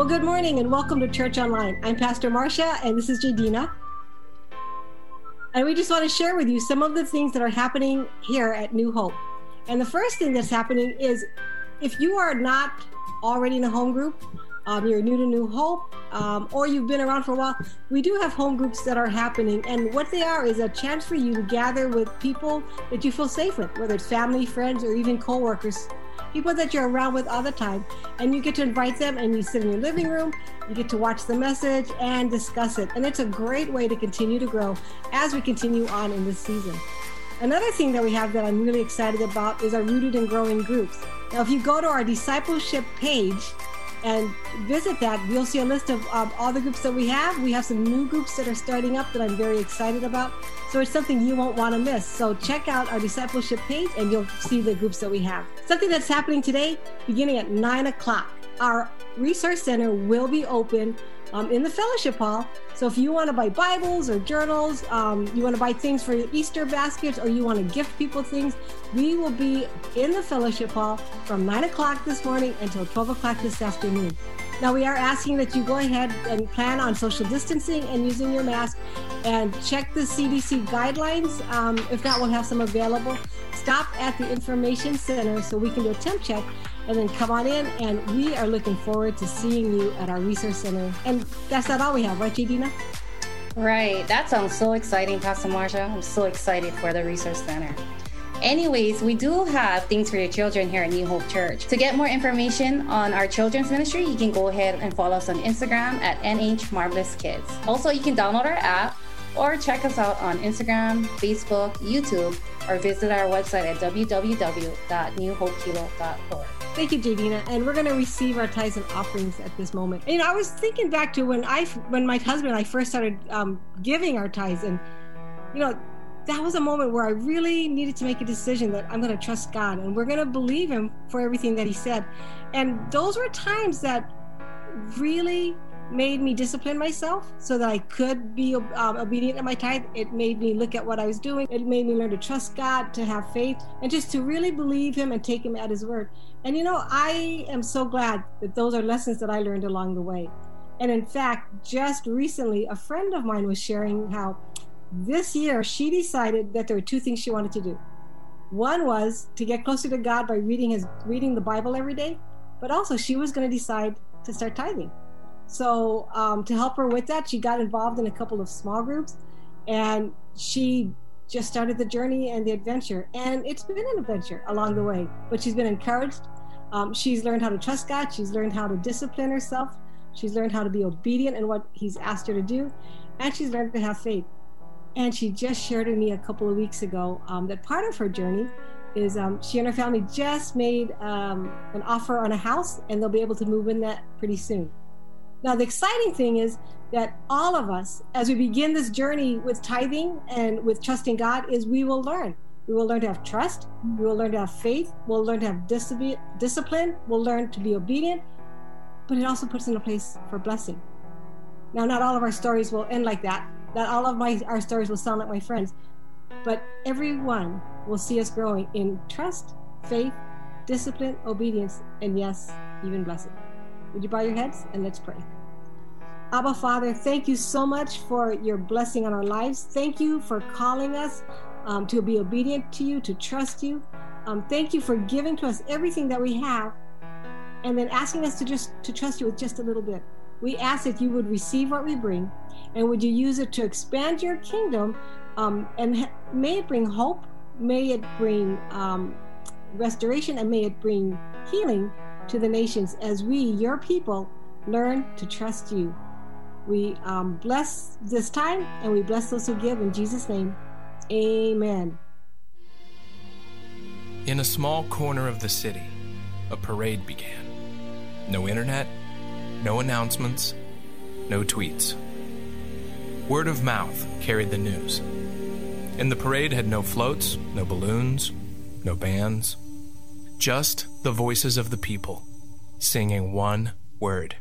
Well, good morning and welcome to Church Online. I'm Pastor Marcia and this is Jadina. And we just want to share with you some of the things that are happening here at New Hope. And the first thing that's happening is if you are not already in a home group, um, you're new to New Hope, um, or you've been around for a while, we do have home groups that are happening. And what they are is a chance for you to gather with people that you feel safe with, whether it's family, friends, or even coworkers people that you're around with all the time. And you get to invite them and you sit in your living room, you get to watch the message and discuss it. And it's a great way to continue to grow as we continue on in this season. Another thing that we have that I'm really excited about is our Rooted and Growing groups. Now, if you go to our discipleship page, and visit that. You'll see a list of um, all the groups that we have. We have some new groups that are starting up that I'm very excited about. So it's something you won't want to miss. So check out our discipleship page and you'll see the groups that we have. Something that's happening today, beginning at 9 o'clock. Our resource center will be open um, in the fellowship hall. So if you want to buy Bibles or journals, um, you want to buy things for your Easter baskets, or you want to gift people things, we will be in the fellowship hall from 9 o'clock this morning until 12 o'clock this afternoon. Now, we are asking that you go ahead and plan on social distancing and using your mask and check the CDC guidelines. Um, if not, we'll have some available. Stop at the information center so we can do a temp check and then come on in. And we are looking forward to seeing you at our resource center. And that's not all we have, right, Jadina? Right. That sounds so exciting, Pastor Marsha. I'm so excited for the resource center. Anyways, we do have things for your children here at New Hope Church. To get more information on our children's ministry, you can go ahead and follow us on Instagram at NH Marvelous Kids. Also, you can download our app or check us out on Instagram, Facebook, YouTube, or visit our website at www.newhopehilo.org. Thank you, Jadina. And we're going to receive our tithes and offerings at this moment. You know, I was thinking back to when I, when my husband and I first started um, giving our tithes, and you know, that was a moment where I really needed to make a decision that I'm going to trust God and we're going to believe Him for everything that He said. And those were times that really made me discipline myself so that I could be um, obedient to my tithe. It made me look at what I was doing. It made me learn to trust God, to have faith, and just to really believe Him and take Him at His word. And you know, I am so glad that those are lessons that I learned along the way. And in fact, just recently, a friend of mine was sharing how this year she decided that there were two things she wanted to do. One was to get closer to God by reading his reading the Bible every day, but also she was going to decide to start tithing. So um, to help her with that, she got involved in a couple of small groups, and she just started the journey and the adventure. And it's been an adventure along the way, but she's been encouraged. Um, she's learned how to trust God. She's learned how to discipline herself. She's learned how to be obedient in what He's asked her to do, and she's learned to have faith. And she just shared with me a couple of weeks ago um, that part of her journey is um, she and her family just made um, an offer on a house, and they'll be able to move in that pretty soon. Now, the exciting thing is that all of us, as we begin this journey with tithing and with trusting God, is we will learn. We will learn to have trust. We will learn to have faith. We'll learn to have discipline. We'll learn to be obedient. But it also puts in a place for blessing. Now, not all of our stories will end like that. Not all of my our stories will sound like my friends, but everyone will see us growing in trust, faith, discipline, obedience, and yes, even blessing. Would you bow your heads and let's pray? Abba Father, thank you so much for your blessing on our lives. Thank you for calling us um, to be obedient to you, to trust you. Um, thank you for giving to us everything that we have, and then asking us to just to trust you with just a little bit. We ask that you would receive what we bring, and would you use it to expand your kingdom, um, and ha- may it bring hope, may it bring um, restoration, and may it bring healing to the nations as we, your people, learn to trust you. We um, bless this time and we bless those who give in Jesus' name. Amen. In a small corner of the city, a parade began. No internet, no announcements, no tweets. Word of mouth carried the news. And the parade had no floats, no balloons, no bands, just the voices of the people singing one word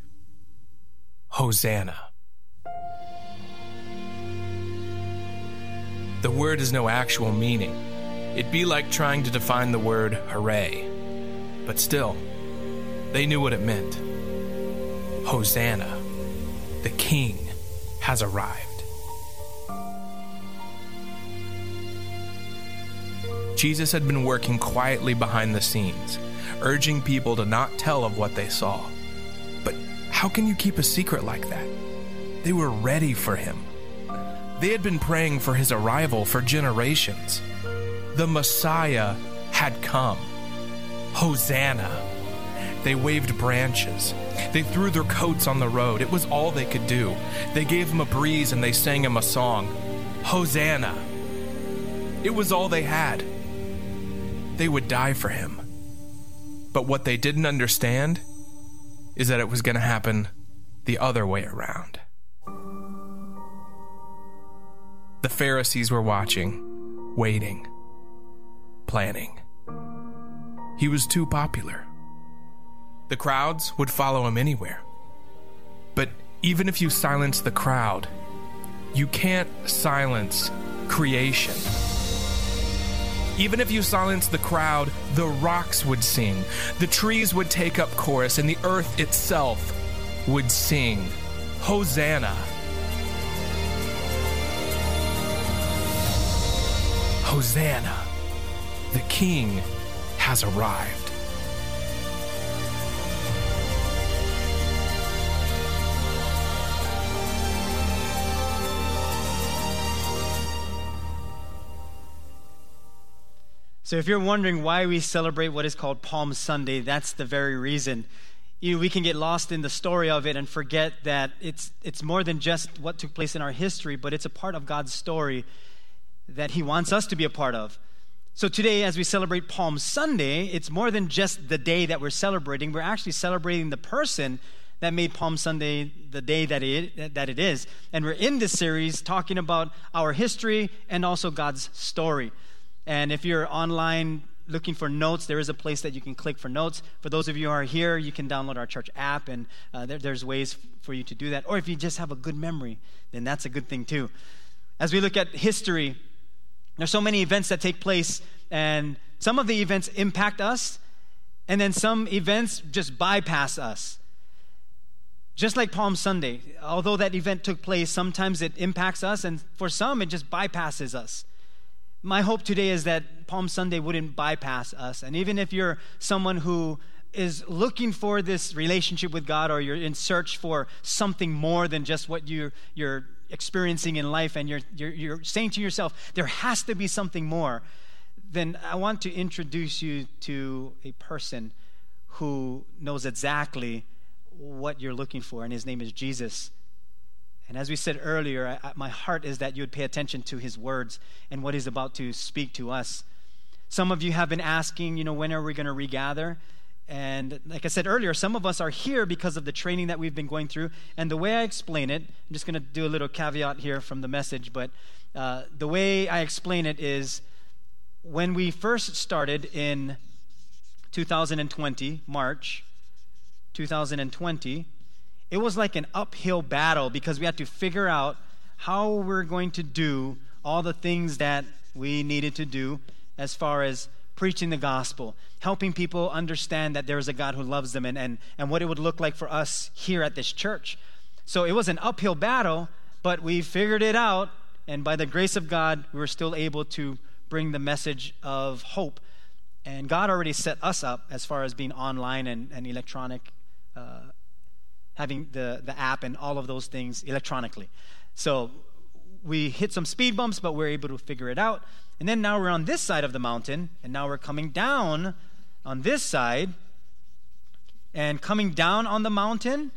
Hosanna. The word has no actual meaning. It'd be like trying to define the word hooray. But still, they knew what it meant. Hosanna, the King has arrived. Jesus had been working quietly behind the scenes, urging people to not tell of what they saw. But how can you keep a secret like that? They were ready for him. They had been praying for his arrival for generations. The Messiah had come. Hosanna. They waved branches. They threw their coats on the road. It was all they could do. They gave him a breeze and they sang him a song Hosanna. It was all they had they would die for him. But what they didn't understand is that it was going to happen the other way around. The Pharisees were watching, waiting, planning. He was too popular. The crowds would follow him anywhere. But even if you silence the crowd, you can't silence creation. Even if you silenced the crowd, the rocks would sing, the trees would take up chorus, and the earth itself would sing Hosanna. Hosanna, the King has arrived. So, if you're wondering why we celebrate what is called Palm Sunday, that's the very reason. You we can get lost in the story of it and forget that it's, it's more than just what took place in our history, but it's a part of God's story that He wants us to be a part of. So, today, as we celebrate Palm Sunday, it's more than just the day that we're celebrating. We're actually celebrating the person that made Palm Sunday the day that it, that it is. And we're in this series talking about our history and also God's story. And if you're online looking for notes, there is a place that you can click for notes. For those of you who are here, you can download our church app, and uh, there, there's ways for you to do that. Or if you just have a good memory, then that's a good thing too. As we look at history, there's so many events that take place, and some of the events impact us, and then some events just bypass us. Just like Palm Sunday, although that event took place, sometimes it impacts us, and for some, it just bypasses us. My hope today is that Palm Sunday wouldn't bypass us. And even if you're someone who is looking for this relationship with God or you're in search for something more than just what you're, you're experiencing in life and you're, you're, you're saying to yourself, there has to be something more, then I want to introduce you to a person who knows exactly what you're looking for, and his name is Jesus. And as we said earlier, I, my heart is that you would pay attention to his words and what he's about to speak to us. Some of you have been asking, you know, when are we going to regather? And like I said earlier, some of us are here because of the training that we've been going through. And the way I explain it, I'm just going to do a little caveat here from the message, but uh, the way I explain it is when we first started in 2020, March 2020, it was like an uphill battle because we had to figure out how we're going to do all the things that we needed to do as far as preaching the gospel, helping people understand that there is a God who loves them, and, and, and what it would look like for us here at this church. So it was an uphill battle, but we figured it out, and by the grace of God, we were still able to bring the message of hope. And God already set us up as far as being online and, and electronic uh, having the, the app and all of those things electronically. So we hit some speed bumps, but we're able to figure it out. And then now we're on this side of the mountain, and now we're coming down on this side. And coming down on the mountain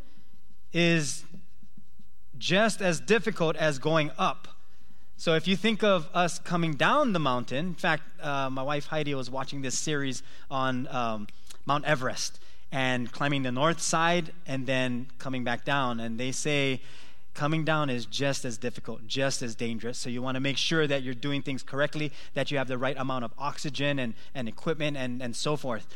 is just as difficult as going up. So if you think of us coming down the mountain, in fact, uh, my wife Heidi was watching this series on um, Mount Everest and climbing the north side and then coming back down. And they say coming down is just as difficult, just as dangerous. So you want to make sure that you're doing things correctly, that you have the right amount of oxygen and, and equipment and, and so forth.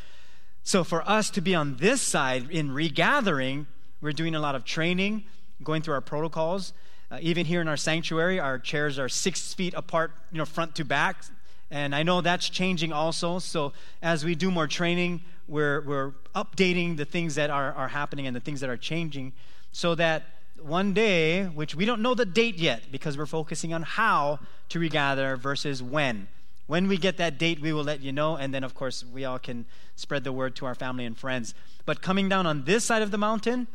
So for us to be on this side in regathering, we're doing a lot of training, going through our protocols. Uh, even here in our sanctuary, our chairs are six feet apart, you know, front to back. And I know that's changing also. So as we do more training, we're, we're updating the things that are, are happening and the things that are changing so that one day, which we don't know the date yet because we're focusing on how to regather versus when. When we get that date, we will let you know, and then, of course, we all can spread the word to our family and friends. But coming down on this side of the mountain,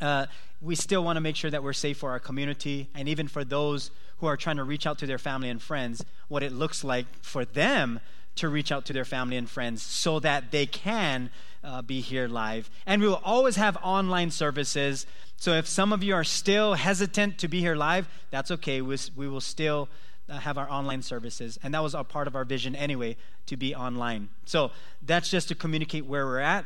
uh, we still want to make sure that we're safe for our community and even for those who are trying to reach out to their family and friends, what it looks like for them to reach out to their family and friends so that they can uh, be here live. And we will always have online services. So if some of you are still hesitant to be here live, that's okay. We, we will still uh, have our online services. And that was a part of our vision anyway, to be online. So that's just to communicate where we're at.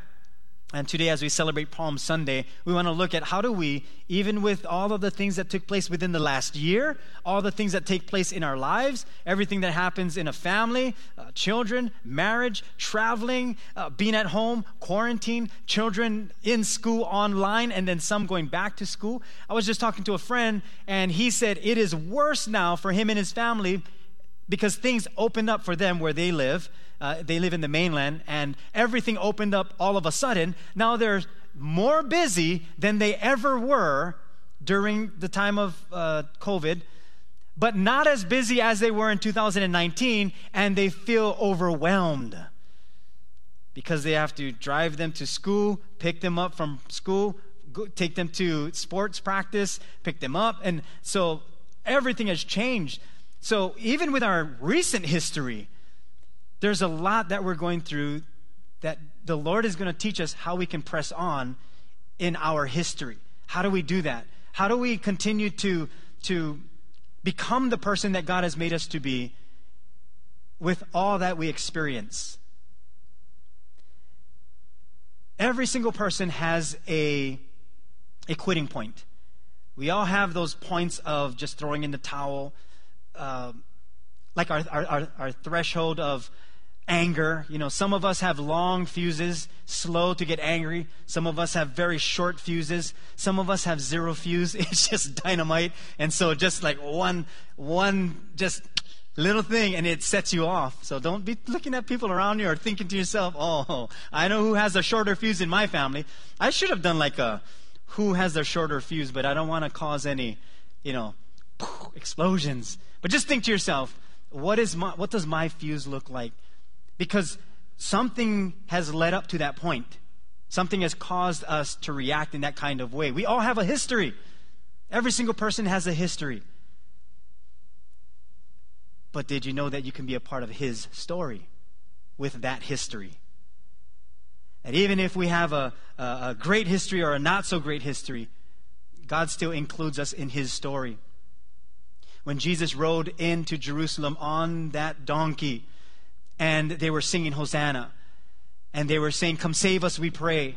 And today, as we celebrate Palm Sunday, we want to look at how do we, even with all of the things that took place within the last year, all the things that take place in our lives, everything that happens in a family, uh, children, marriage, traveling, uh, being at home, quarantine, children in school online, and then some going back to school. I was just talking to a friend, and he said it is worse now for him and his family because things opened up for them where they live uh, they live in the mainland, and everything opened up all of a sudden. Now they're more busy than they ever were during the time of uh, COVID, but not as busy as they were in 2019, and they feel overwhelmed because they have to drive them to school, pick them up from school, go, take them to sports practice, pick them up. And so everything has changed. So even with our recent history, there's a lot that we're going through that the Lord is going to teach us how we can press on in our history. How do we do that? How do we continue to, to become the person that God has made us to be with all that we experience? Every single person has a, a quitting point. We all have those points of just throwing in the towel, uh, like our, our, our, threshold of anger. You know, some of us have long fuses, slow to get angry. Some of us have very short fuses. Some of us have zero fuse. It's just dynamite. And so just like one, one just little thing and it sets you off. So don't be looking at people around you or thinking to yourself, oh, I know who has a shorter fuse in my family. I should have done like a who has the shorter fuse, but I don't want to cause any, you know, explosions. But just think to yourself, what is my, what does my fuse look like? Because something has led up to that point. Something has caused us to react in that kind of way. We all have a history. Every single person has a history. But did you know that you can be a part of his story with that history? And even if we have a, a, a great history or a not so great history, God still includes us in his story. When Jesus rode into Jerusalem on that donkey, and they were singing Hosanna. And they were saying, Come save us, we pray.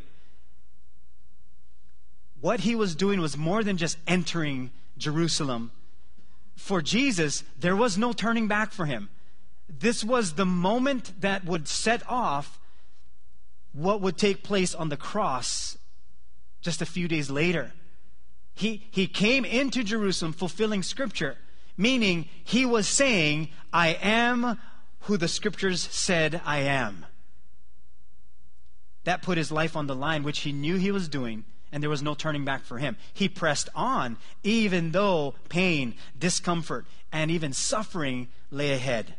What he was doing was more than just entering Jerusalem. For Jesus, there was no turning back for him. This was the moment that would set off what would take place on the cross just a few days later. He, he came into Jerusalem fulfilling scripture, meaning he was saying, I am who the scriptures said I am. That put his life on the line, which he knew he was doing, and there was no turning back for him. He pressed on, even though pain, discomfort, and even suffering lay ahead.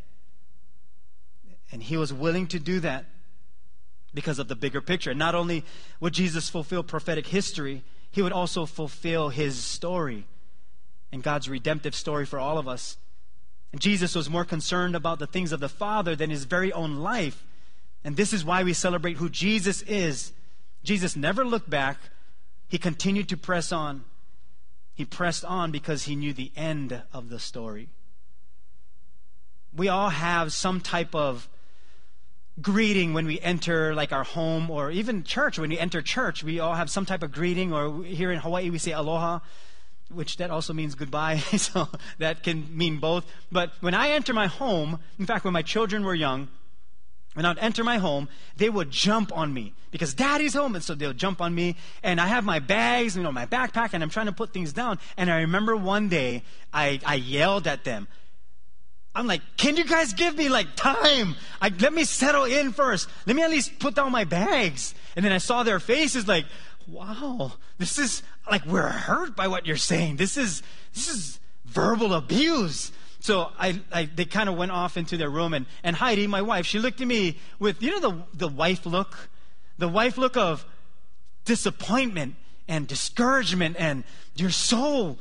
And he was willing to do that because of the bigger picture. Not only would Jesus fulfill prophetic history, he would also fulfill his story and God's redemptive story for all of us and Jesus was more concerned about the things of the Father than his very own life. And this is why we celebrate who Jesus is. Jesus never looked back, he continued to press on. He pressed on because he knew the end of the story. We all have some type of greeting when we enter like our home or even church when we enter church we all have some type of greeting or here in hawaii we say aloha which that also means goodbye, so that can mean both. But when I enter my home, in fact, when my children were young, when I'd enter my home, they would jump on me because daddy's home. And so they'll jump on me. And I have my bags, you know, my backpack, and I'm trying to put things down. And I remember one day I, I yelled at them, I'm like, can you guys give me like time? I, let me settle in first. Let me at least put down my bags. And then I saw their faces like, wow, this is like, we're hurt by what you're saying. This is, this is verbal abuse. So I, I they kind of went off into their room and, and Heidi, my wife, she looked at me with, you know, the, the wife look, the wife look of disappointment and discouragement and you're so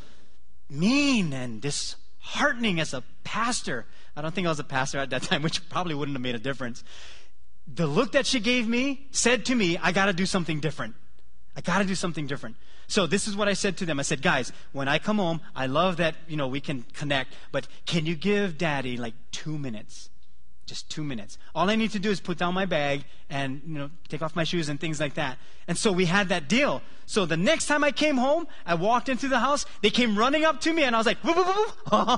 mean and disheartening as a pastor. I don't think I was a pastor at that time, which probably wouldn't have made a difference. The look that she gave me said to me, I got to do something different. I got to do something different. So this is what I said to them. I said, guys, when I come home, I love that, you know, we can connect, but can you give daddy like two minutes? Just two minutes. All I need to do is put down my bag and, you know, take off my shoes and things like that. And so we had that deal. So the next time I came home, I walked into the house, they came running up to me and I was like, woo, woo, woo,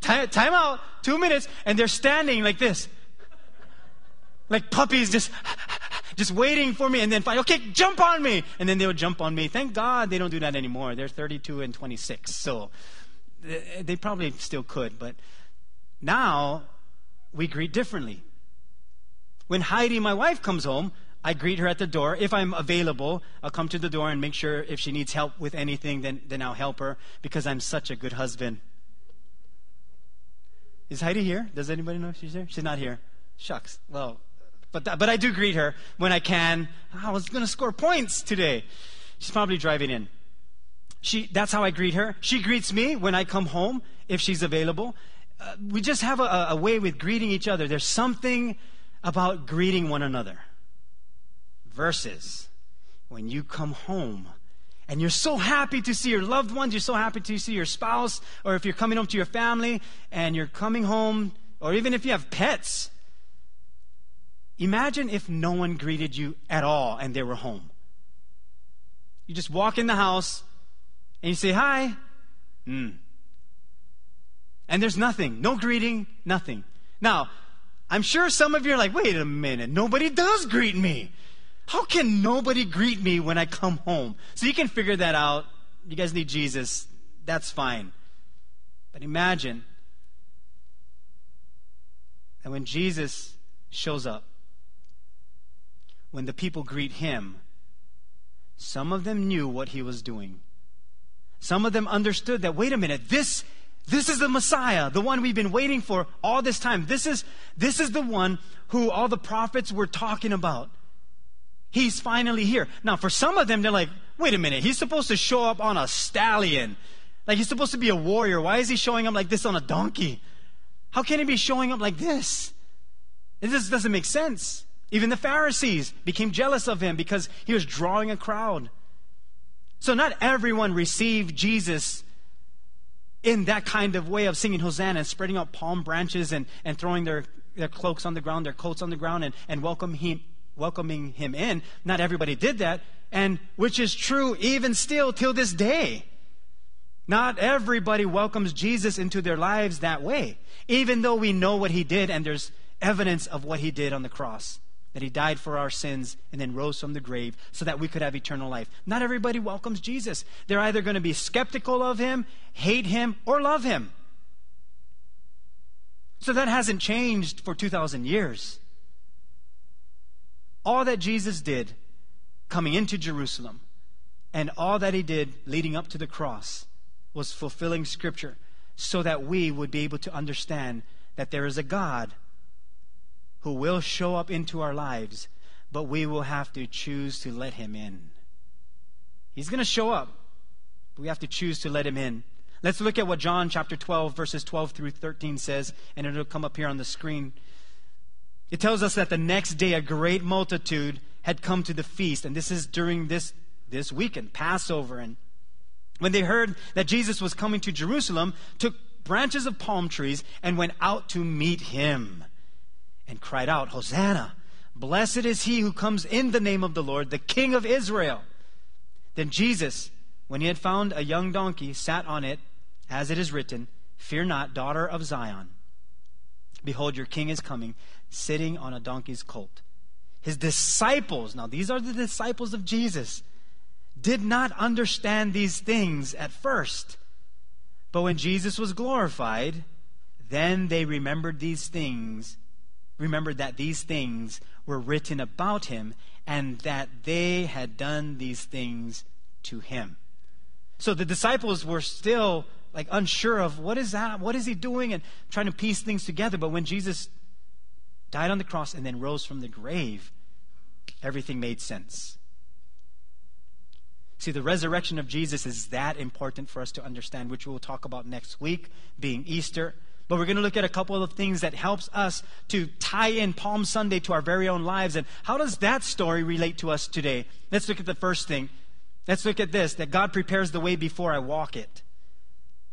time, time out, two minutes. And they're standing like this. Like puppies just, just waiting for me and then find, okay, jump on me. And then they would jump on me. Thank God they don't do that anymore. They're 32 and 26. So they probably still could, but now we greet differently. When Heidi, my wife, comes home, I greet her at the door. If I'm available, I'll come to the door and make sure if she needs help with anything, then, then I'll help her because I'm such a good husband. Is Heidi here? Does anybody know if she's here? She's not here. Shucks. Well, but, but I do greet her when I can. I was going to score points today. She's probably driving in. She, that's how I greet her. She greets me when I come home if she's available uh, we just have a, a way with greeting each other. There's something about greeting one another. Versus when you come home and you're so happy to see your loved ones, you're so happy to see your spouse, or if you're coming home to your family and you're coming home, or even if you have pets, imagine if no one greeted you at all and they were home. You just walk in the house and you say, Hi. Mm, and there's nothing, no greeting, nothing. Now, I'm sure some of you are like, wait a minute, nobody does greet me. How can nobody greet me when I come home? So you can figure that out. You guys need Jesus. That's fine. But imagine that when Jesus shows up, when the people greet him, some of them knew what he was doing. Some of them understood that, wait a minute, this this is the Messiah, the one we've been waiting for all this time. This is, this is the one who all the prophets were talking about. He's finally here. Now, for some of them, they're like, wait a minute, he's supposed to show up on a stallion. Like, he's supposed to be a warrior. Why is he showing up like this on a donkey? How can he be showing up like this? This doesn't make sense. Even the Pharisees became jealous of him because he was drawing a crowd. So, not everyone received Jesus in that kind of way of singing Hosanna and spreading out palm branches and, and throwing their, their cloaks on the ground, their coats on the ground, and, and welcome him, welcoming him in. Not everybody did that, and which is true even still till this day. Not everybody welcomes Jesus into their lives that way, even though we know what he did and there's evidence of what he did on the cross that he died for our sins and then rose from the grave so that we could have eternal life. Not everybody welcomes Jesus. They're either going to be skeptical of him, hate him, or love him. So that hasn't changed for 2,000 years. All that Jesus did coming into Jerusalem and all that he did leading up to the cross was fulfilling Scripture so that we would be able to understand that there is a God who will show up into our lives, but we will have to choose to let him in. He's going to show up, but we have to choose to let him in. Let's look at what John chapter 12, verses 12 through 13 says, and it'll come up here on the screen. It tells us that the next day a great multitude had come to the feast, and this is during this, this weekend, Passover. And when they heard that Jesus was coming to Jerusalem, took branches of palm trees and went out to meet him and cried out, Hosanna! Blessed is he who comes in the name of the Lord, the King of Israel. Then Jesus, when he had found a young donkey, sat on it, as it is written, Fear not, daughter of Zion. Behold, your king is coming, sitting on a donkey's colt. His disciples, now these are the disciples of Jesus, did not understand these things at first. But when Jesus was glorified, Then they remembered these things, remembered that these things were written about him, and that they had done these things to him. So the disciples were still like unsure of what is that? What is he doing? And trying to piece things together. But when Jesus died on the cross and then rose from the grave, everything made sense. See, the resurrection of Jesus is that important for us to understand, which we'll talk about next week, being Easter. But we're going to look at a couple of things that helps us to tie in Palm Sunday to our very own lives. And how does that story relate to us today? Let's look at the first thing. Let's look at this that God prepares the way before I walk it.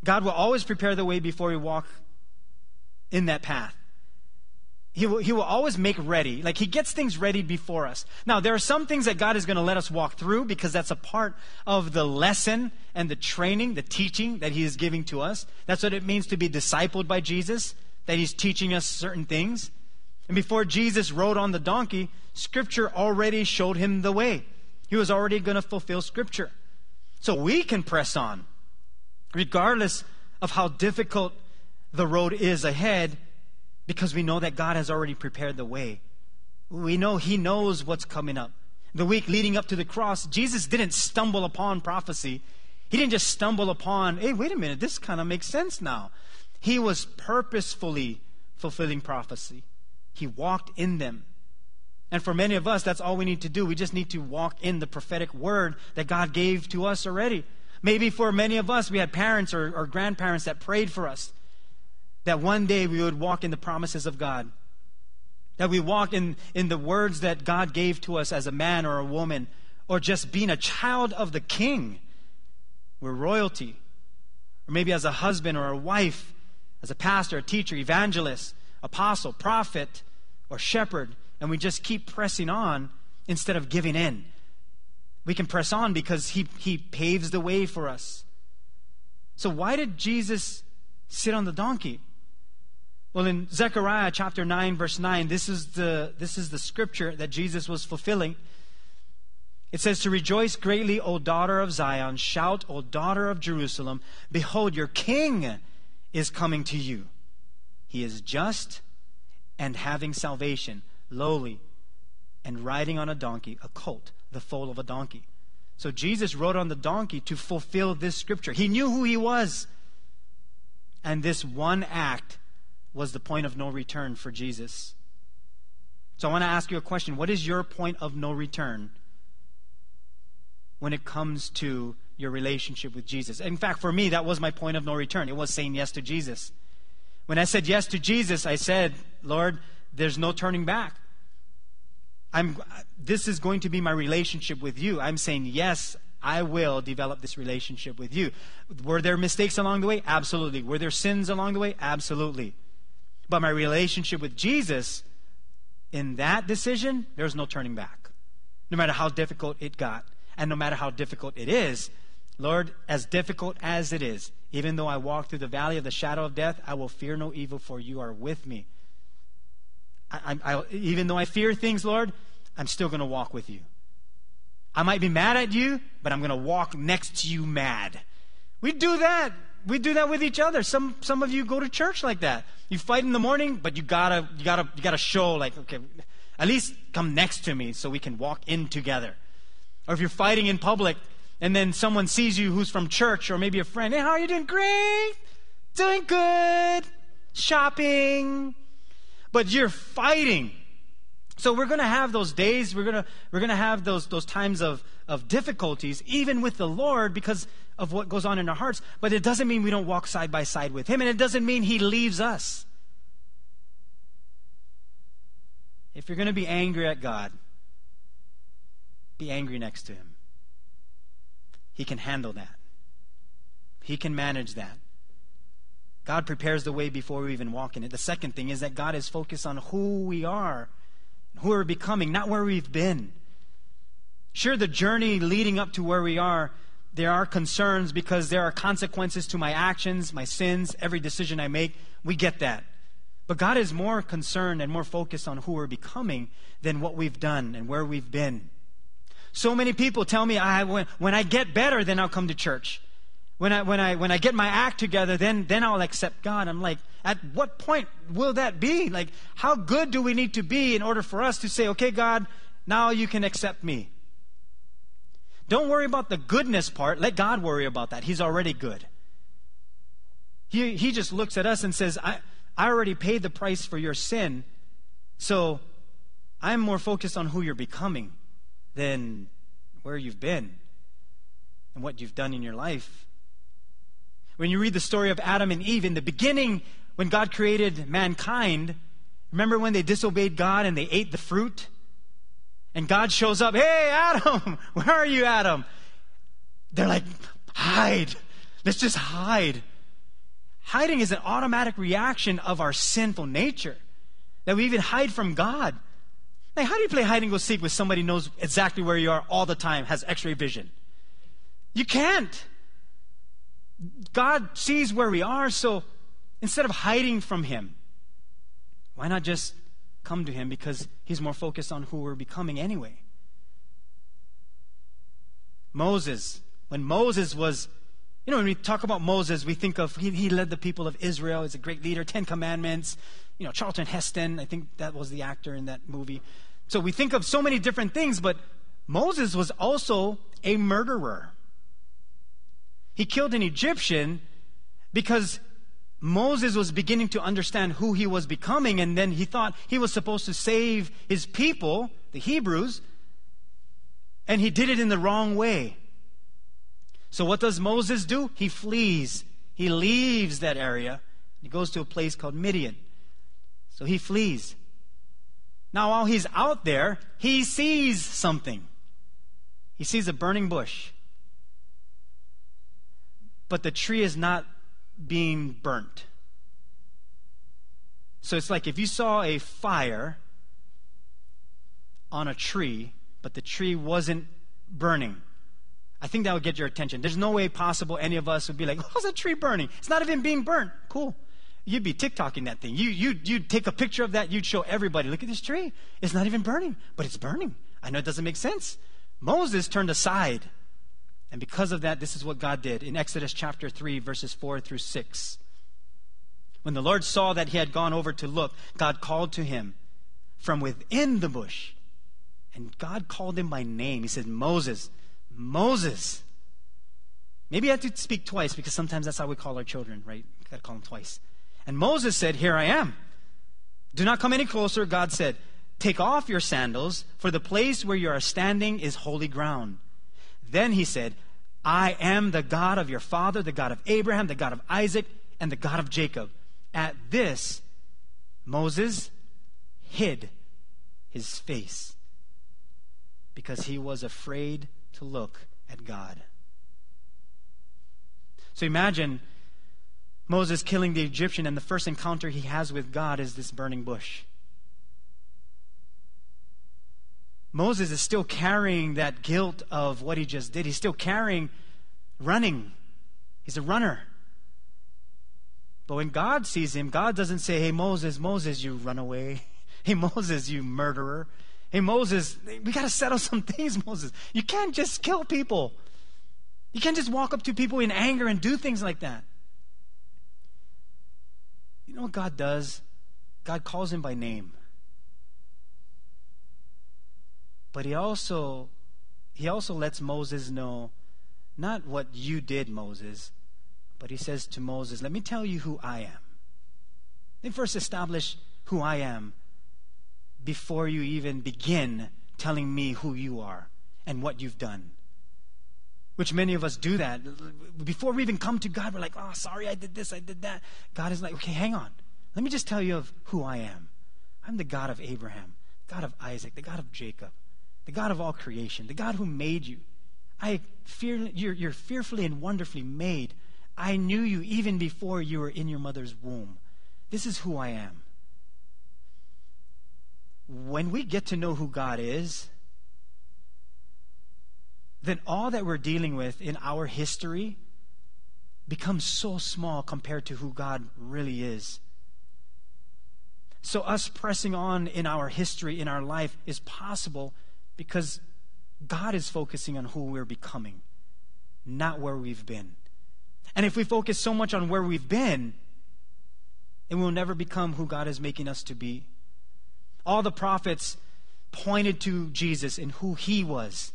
God will always prepare the way before we walk in that path. He will, he will always make ready. Like he gets things ready before us. Now, there are some things that God is going to let us walk through because that's a part of the lesson and the training, the teaching that he is giving to us. That's what it means to be discipled by Jesus, that he's teaching us certain things. And before Jesus rode on the donkey, scripture already showed him the way. He was already going to fulfill scripture. So we can press on, regardless of how difficult the road is ahead because we know that God has already prepared the way. We know He knows what's coming up. The week leading up to the cross, Jesus didn't stumble upon prophecy. He didn't just stumble upon, hey, wait a minute, this kind of makes sense now. He was purposefully fulfilling prophecy. He walked in them. And for many of us, that's all we need to do. We just need to walk in the prophetic word that God gave to us already. Maybe for many of us, we had parents or, or grandparents that prayed for us that one day we would walk in the promises of God. That we walk in, in the words that God gave to us as a man or a woman, or just being a child of the king. We're royalty. Or maybe as a husband or a wife, as a pastor, a teacher, evangelist, apostle, prophet, or shepherd. And we just keep pressing on instead of giving in. We can press on because he, he paves the way for us. So, why did Jesus sit on the donkey? Well, in Zechariah chapter 9, verse 9, this is the, this is the scripture that Jesus was fulfilling. It says, To rejoice greatly, O daughter of Zion. Shout, O daughter of Jerusalem. Behold, your king is coming to you. He is just and having salvation, lowly, and riding on a donkey, a colt, the foal of a donkey. So Jesus rode on the donkey to fulfill this scripture. He knew who he was. And this one act was the point of no return for Jesus. So I want to ask you a question. What is your point of no return when it comes to your relationship with Jesus? In fact, for me, that was my point of no return. It was saying yes to Jesus. When I said yes to Jesus, I said, Lord, there's no turning back. I'm, this is going to be my relationship with you. I'm saying, yes, I will develop this relationship with you. Were there mistakes along the way? Absolutely. Were there sins along the way? Absolutely. But my relationship with Jesus, in that decision, there's no turning back. No matter how difficult it got, and no matter how difficult it is, Lord, as difficult as it is, even though I walk through the valley of the shadow of death, I will fear no evil, for you are with me. I, I, even though I fear things, Lord, I'm still going to walk with you. I might be mad at you, but I'm going to walk next to you mad. We do that we do that with each other. Some some of you go to church like that. You fight in the morning, but you gotta you gotta you gotta show like okay, at least come next to me so we can walk in together. Or if you're fighting in public and then someone sees you who's from church or maybe a friend, hey, how are you doing? Great, doing good, shopping, but you're fighting. So we're going to have those days. We're going to we're going to have those those times of of difficulties, even with the Lord, because of what goes on in our hearts, but it doesn't mean we don't walk side by side with Him, and it doesn't mean He leaves us. If you're going to be angry at God, be angry next to Him. He can handle that, He can manage that. God prepares the way before we even walk in it. The second thing is that God is focused on who we are, who we're becoming, not where we've been. Sure, the journey leading up to where we are there are concerns because there are consequences to my actions, my sins, every decision I make. We get that. But God is more concerned and more focused on who we're becoming than what we've done and where we've been. So many people tell me, I, when, when I get better, then I'll come to church. When I, when, I, when I get my act together, then, then I'll accept God. I'm like, at what point will that be? Like, how good do we need to be in order for us to say, okay, God, now you can accept me? Don't worry about the goodness part. Let God worry about that. He's already good. He, he just looks at us and says, I, I already paid the price for your sin, so I'm more focused on who you're becoming than where you've been and what you've done in your life. When you read the story of Adam and Eve, in the beginning, when God created mankind, remember when they disobeyed God and they ate the fruit? And God shows up, hey, Adam, where are you, Adam? They're like, hide. Let's just hide. Hiding is an automatic reaction of our sinful nature that we even hide from God. Like, how do you play hide and go seek with somebody knows exactly where you are all the time, has x ray vision? You can't. God sees where we are, so instead of hiding from Him, why not just come to Him because He's more focused on who we're becoming anyway? Moses, when Moses was, you know, when we talk about Moses, we think of he, he led the people of Israel. He's a great leader, Ten Commandments. You know, Charlton Heston, I think that was the actor in that movie. So we think of so many different things, but Moses was also a murderer. He killed an Egyptian because Moses was beginning to understand who he was becoming, and then he thought he was supposed to save his people, the Hebrews, and he did it in the wrong way. So, what does Moses do? He flees. He leaves that area. He goes to a place called Midian. So, he flees. Now, while he's out there, he sees something. He sees a burning bush but the tree is not being burnt. So it's like if you saw a fire on a tree, but the tree wasn't burning. I think that would get your attention. There's no way possible any of us would be like, how's that tree burning? It's not even being burnt. Cool. You'd be TikToking that thing. You, you, you'd take a picture of that. You'd show everybody, look at this tree. It's not even burning, but it's burning. I know it doesn't make sense. Moses turned aside and because of that, this is what God did in Exodus chapter 3, verses 4 through 6. When the Lord saw that he had gone over to look, God called to him from within the bush. And God called him by name. He said, Moses, Moses. Maybe I have to speak twice because sometimes that's how we call our children, right? We got to call them twice. And Moses said, Here I am. Do not come any closer, God said. Take off your sandals, for the place where you are standing is holy ground. Then he said, I am the God of your father, the God of Abraham, the God of Isaac, and the God of Jacob. At this, Moses hid his face because he was afraid to look at God. So imagine Moses killing the Egyptian, and the first encounter he has with God is this burning bush. Moses is still carrying that guilt of what he just did. He's still carrying running. He's a runner. But when God sees him, God doesn't say, Hey, Moses, Moses, you run away. Hey, Moses, you murderer. Hey, Moses, we got to settle some things, Moses. You can't just kill people. You can't just walk up to people in anger and do things like that. You know what God does? God calls him by name. But he also he also lets Moses know not what you did, Moses, but he says to Moses, Let me tell you who I am. Let me first establish who I am before you even begin telling me who you are and what you've done. Which many of us do that. Before we even come to God, we're like, oh, sorry, I did this, I did that. God is like, okay, hang on. Let me just tell you of who I am. I'm the God of Abraham, God of Isaac, the God of Jacob the God of all creation, the God who made you. I fear you're, you're fearfully and wonderfully made. I knew you even before you were in your mother's womb. This is who I am. When we get to know who God is, then all that we're dealing with in our history becomes so small compared to who God really is. So, us pressing on in our history, in our life, is possible because God is focusing on who we're becoming, not where we've been. And if we focus so much on where we've been, then we'll never become who God is making us to be. All the prophets pointed to Jesus and who he was.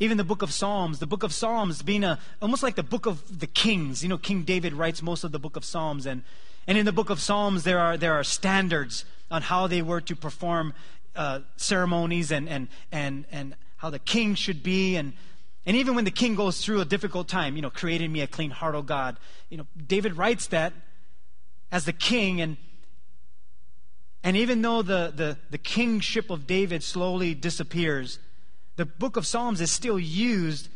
Even the book of Psalms, the book of Psalms being a, almost like the book of the kings. You know, King David writes most of the book of Psalms. And, and in the book of Psalms, there are, there are standards on how they were to perform uh, ceremonies and, and, and, and how the king should be. And, and even when the king goes through a difficult time, you know, created me a clean heart, O God. You know, David writes that as the king. And, and even though the, the, the kingship of David slowly disappears, the book of Psalms is still used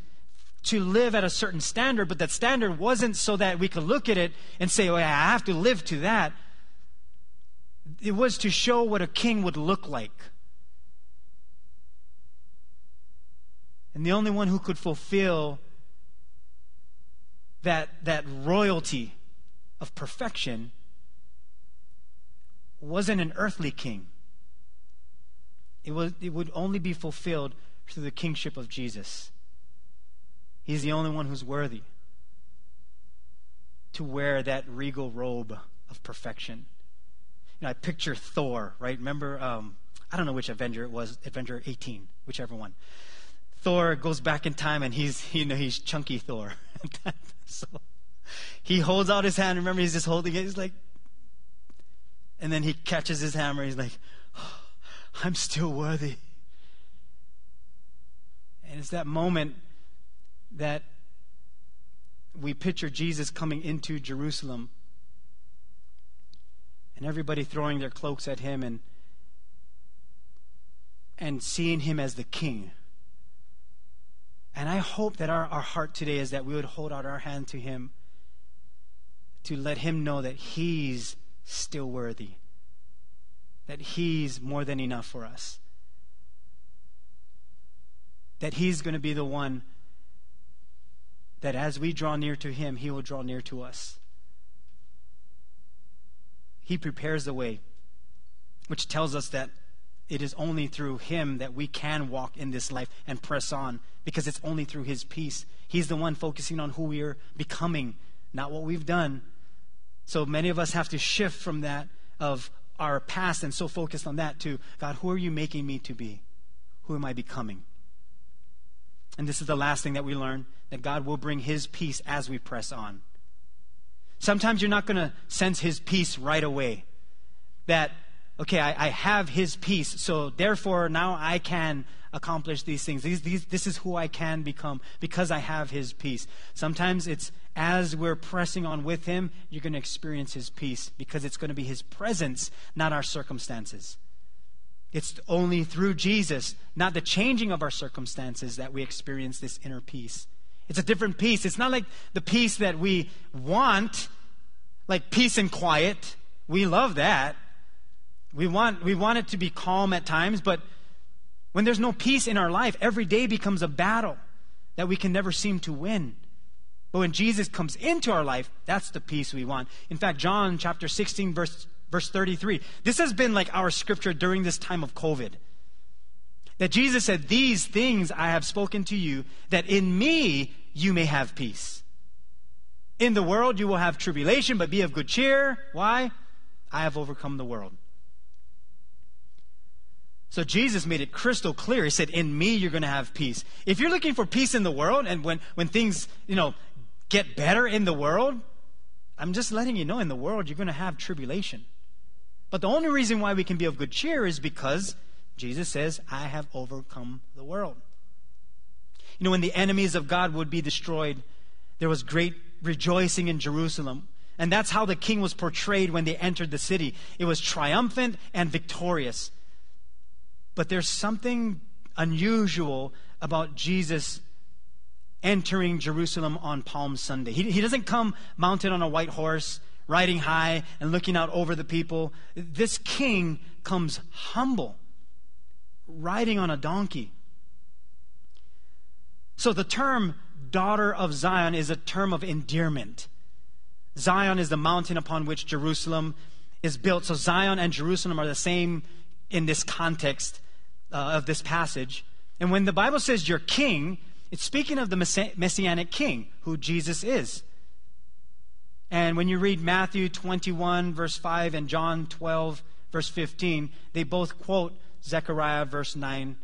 to live at a certain standard, but that standard wasn't so that we could look at it and say, oh, yeah, I have to live to that. It was to show what a king would look like. And the only one who could fulfill that, that royalty of perfection wasn't an earthly king. It, was, it would only be fulfilled through the kingship of Jesus. He's the only one who's worthy to wear that regal robe of perfection. You know, I picture Thor, right? Remember, um, I don't know which Avenger it was, Avenger 18, whichever one. Thor goes back in time and he's, you know, he's chunky Thor. so he holds out his hand. Remember, he's just holding it. He's like, and then he catches his hammer. He's like, oh, I'm still worthy. And it's that moment that we picture Jesus coming into Jerusalem and everybody throwing their cloaks at him and and seeing him as the king. And I hope that our, our heart today is that we would hold out our hand to him to let him know that he's still worthy, that He's more than enough for us, that He's going to be the one that as we draw near to Him, He will draw near to us. He prepares the way, which tells us that it is only through Him that we can walk in this life and press on, because it's only through His peace. He's the one focusing on who we are becoming, not what we've done. So many of us have to shift from that of our past and so focused on that to God, who are you making me to be? Who am I becoming? And this is the last thing that we learn that God will bring His peace as we press on. Sometimes you're not going to sense His peace right away. That, okay, I, I, have His peace, so therefore now I can accomplish these things. These, these, this is who I can become because I have His peace. Sometimes it's as we're pressing on with Him, you're going to experience His peace because it's going to be His presence, not our circumstances. It's only through Jesus, not the changing of our circumstances, that we experience this inner peace. It's a different peace. It's not like the peace that we want, like peace and quiet. We love that. We want, we want it to be calm at times, but when there's no peace in our life, every day becomes a battle that we can never seem to win. But when Jesus comes into our life, that's the peace we want. In fact, John chapter 16, verse, verse 33, this has been like our scripture during this time of COVID. That Jesus said, These things I have spoken to you, that in me you may have peace. In the world you will have tribulation, but be of good cheer. Why? I have overcome the world. So Jesus made it crystal clear. He said, In me, you're going to have peace. If you're looking for peace in the world, and when, when things, you know, get better in the world, I'm just letting you know in the world you're going to have tribulation. But the only reason why we can be of good cheer is because Jesus says, I have overcome the world. You know, when the enemies of God would be destroyed, there was great rejoicing in Jerusalem. And that's how the king was portrayed when they entered the city. It was triumphant and victorious. But there's something unusual about Jesus entering Jerusalem on Palm Sunday. He, he doesn't come mounted on a white horse, riding high and looking out over the people. This king comes humble, riding on a donkey. So the term daughter of Zion is a term of endearment. Zion is the mountain upon which Jerusalem is built. So Zion and Jerusalem are the same in this context uh, of this passage. And when the Bible says your king, it's speaking of the messianic king, who Jesus is. And when you read Matthew 21, verse 5, and John 12, verse 15, they both quote Zechariah, verse 9,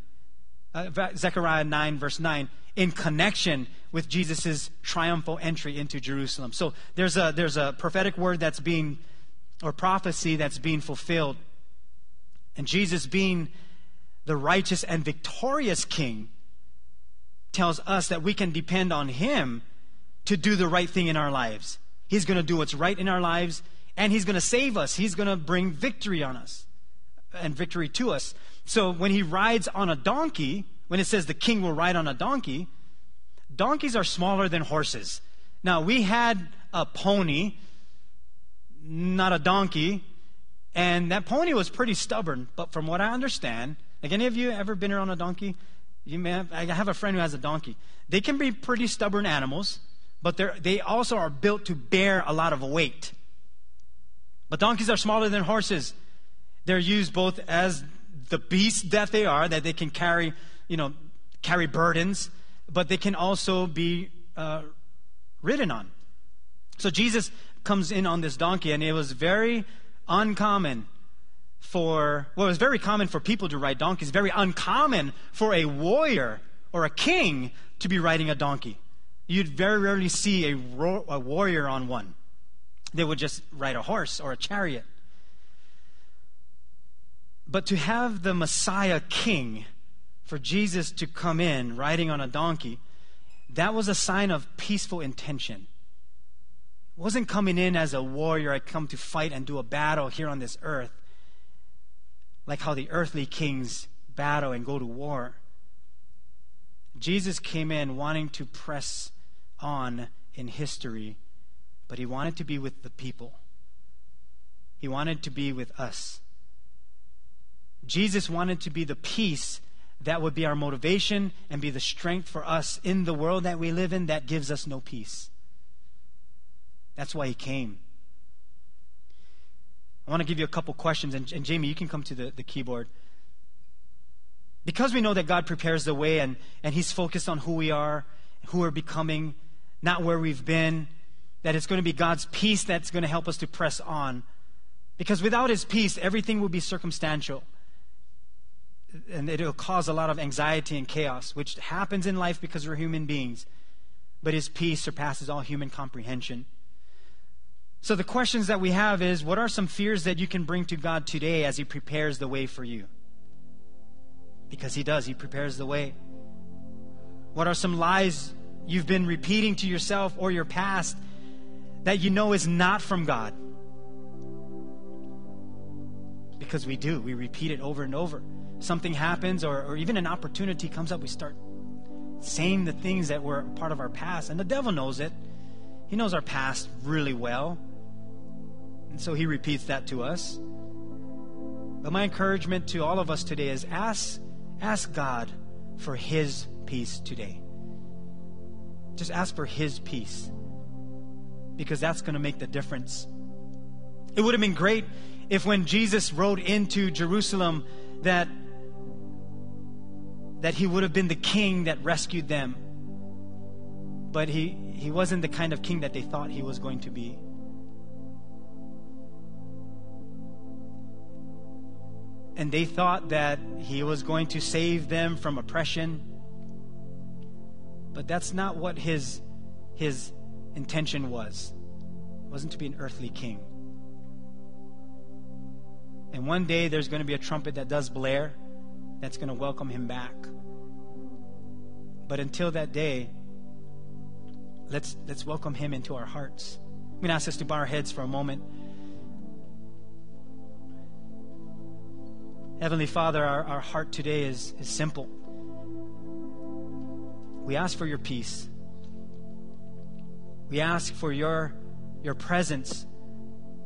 uh, Zechariah 9, verse 9, in connection with Jesus' triumphal entry into Jerusalem. So there's a, there's a prophetic word that's being, or prophecy that's being fulfilled. And Jesus, being the righteous and victorious king, tells us that we can depend on him to do the right thing in our lives. He's going to do what's right in our lives, and he's going to save us. He's going to bring victory on us and victory to us. So when he rides on a donkey, when it says the king will ride on a donkey, donkeys are smaller than horses. Now, we had a pony, not a donkey, and that pony was pretty stubborn. But from what I understand, like any of you ever been around a donkey? You may have, I have a friend who has a donkey. They can be pretty stubborn animals, but they also are built to bear a lot of weight. But donkeys are smaller than horses. They're used both as the beast that they are, that they can carry, you know, carry burdens, but they can also be uh, ridden on. So Jesus comes in on this donkey, and it was very uncommon for, well, it was very common for people to ride donkeys, very uncommon for a warrior or a king to be riding a donkey. You'd very rarely see a, ro- a warrior on one. They would just ride a horse or a chariot. But to have the Messiah king, for Jesus to come in riding on a donkey, that was a sign of peaceful intention. Wasn't coming in as a warrior, I come to fight and do a battle here on this earth like how the earthly kings battle and go to war. Jesus came in wanting to press on in history, but he wanted to be with the people. He wanted to be with us. Jesus wanted to be the peace that would be our motivation and be the strength for us in the world that we live in that gives us no peace. That's why he came. I want to give you a couple questions, and, and Jamie, you can come to the, the keyboard. Because we know that God prepares the way and, and He's focused on who we are, who we're becoming, not where we've been, that it's going to be God's peace that's going to help us to press on. Because without His peace, everything will be circumstantial. And it'll cause a lot of anxiety and chaos, which happens in life because we're human beings. But His peace surpasses all human comprehension. So the questions that we have is what are some fears that you can bring to God today as He prepares the way for you? Because He does, He prepares the way. What are some lies you've been repeating to yourself or your past that you know is not from God? Because we do, we repeat it over and over. Something happens, or, or even an opportunity comes up, we start saying the things that were part of our past. And the devil knows it. He knows our past really well. And so he repeats that to us. But my encouragement to all of us today is ask, ask God for his peace today. Just ask for his peace. Because that's going to make the difference. It would have been great if when Jesus rode into Jerusalem that that he would have been the king that rescued them. But he, he wasn't the kind of king that they thought he was going to be. And they thought that he was going to save them from oppression. But that's not what his, his intention was. It wasn't to be an earthly king. And one day there's going to be a trumpet that does blare that's going to welcome him back. But until that day, let's, let's welcome him into our hearts. I'm going to ask us to bow our heads for a moment. Heavenly Father, our, our heart today is, is simple. We ask for your peace. We ask for your, your presence.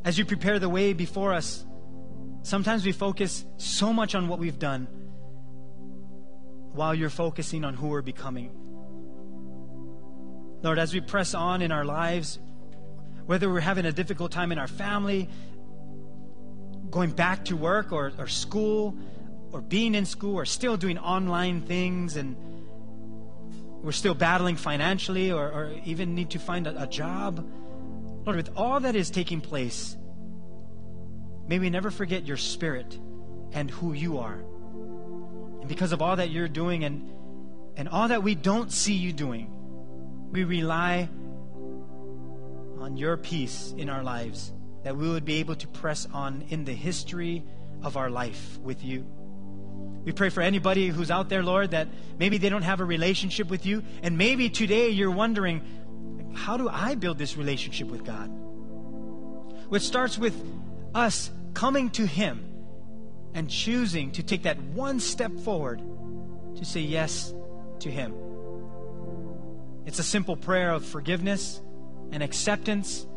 As you prepare the way before us, sometimes we focus so much on what we've done while you're focusing on who we're becoming. Lord, as we press on in our lives, whether we're having a difficult time in our family, going back to work or, or school or being in school or still doing online things and we're still battling financially or, or even need to find a, a job. Lord, with all that is taking place, may we never forget your spirit and who you are. And because of all that you're doing and, and all that we don't see you doing, we rely on your peace in our lives, that we would be able to press on in the history of our life with you. We pray for anybody who's out there, Lord, that maybe they don't have a relationship with you, and maybe today you're wondering, how do I build this relationship with God? Which starts with us coming to Him and choosing to take that one step forward to say yes to Him. It's a simple prayer of forgiveness and acceptance.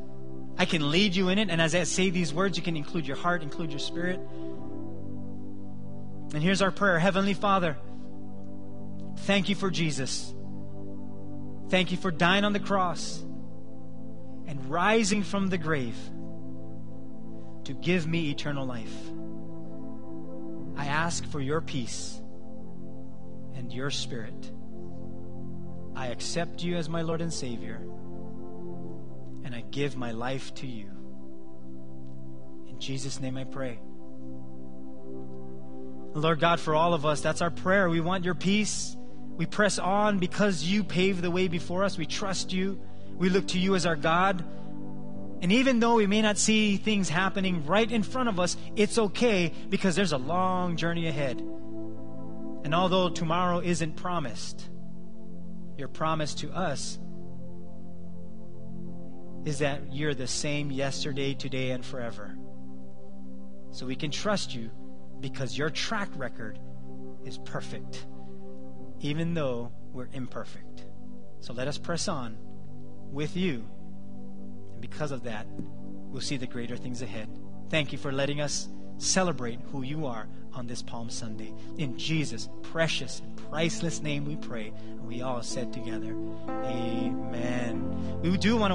I can lead you in it, and as I say these words, you can include your heart, include your spirit. And here's our prayer Heavenly Father, thank you for Jesus. Thank you for dying on the cross and rising from the grave to give me eternal life. I ask for your peace and your spirit. I accept you as my Lord and Savior, and I give my life to you. In Jesus' name I pray. Lord God, for all of us, that's our prayer. We want your peace. We press on because you pave the way before us. We trust you. We look to you as our God. And even though we may not see things happening right in front of us, it's okay because there's a long journey ahead. And although tomorrow isn't promised, your promise to us is that you're the same yesterday, today, and forever. So we can trust you because your track record is perfect, even though we're imperfect. So let us press on with you. And because of that, we'll see the greater things ahead. Thank you for letting us celebrate who you are on this Palm Sunday. In Jesus' precious and priceless name we pray. And we all said together, Amen. We do want to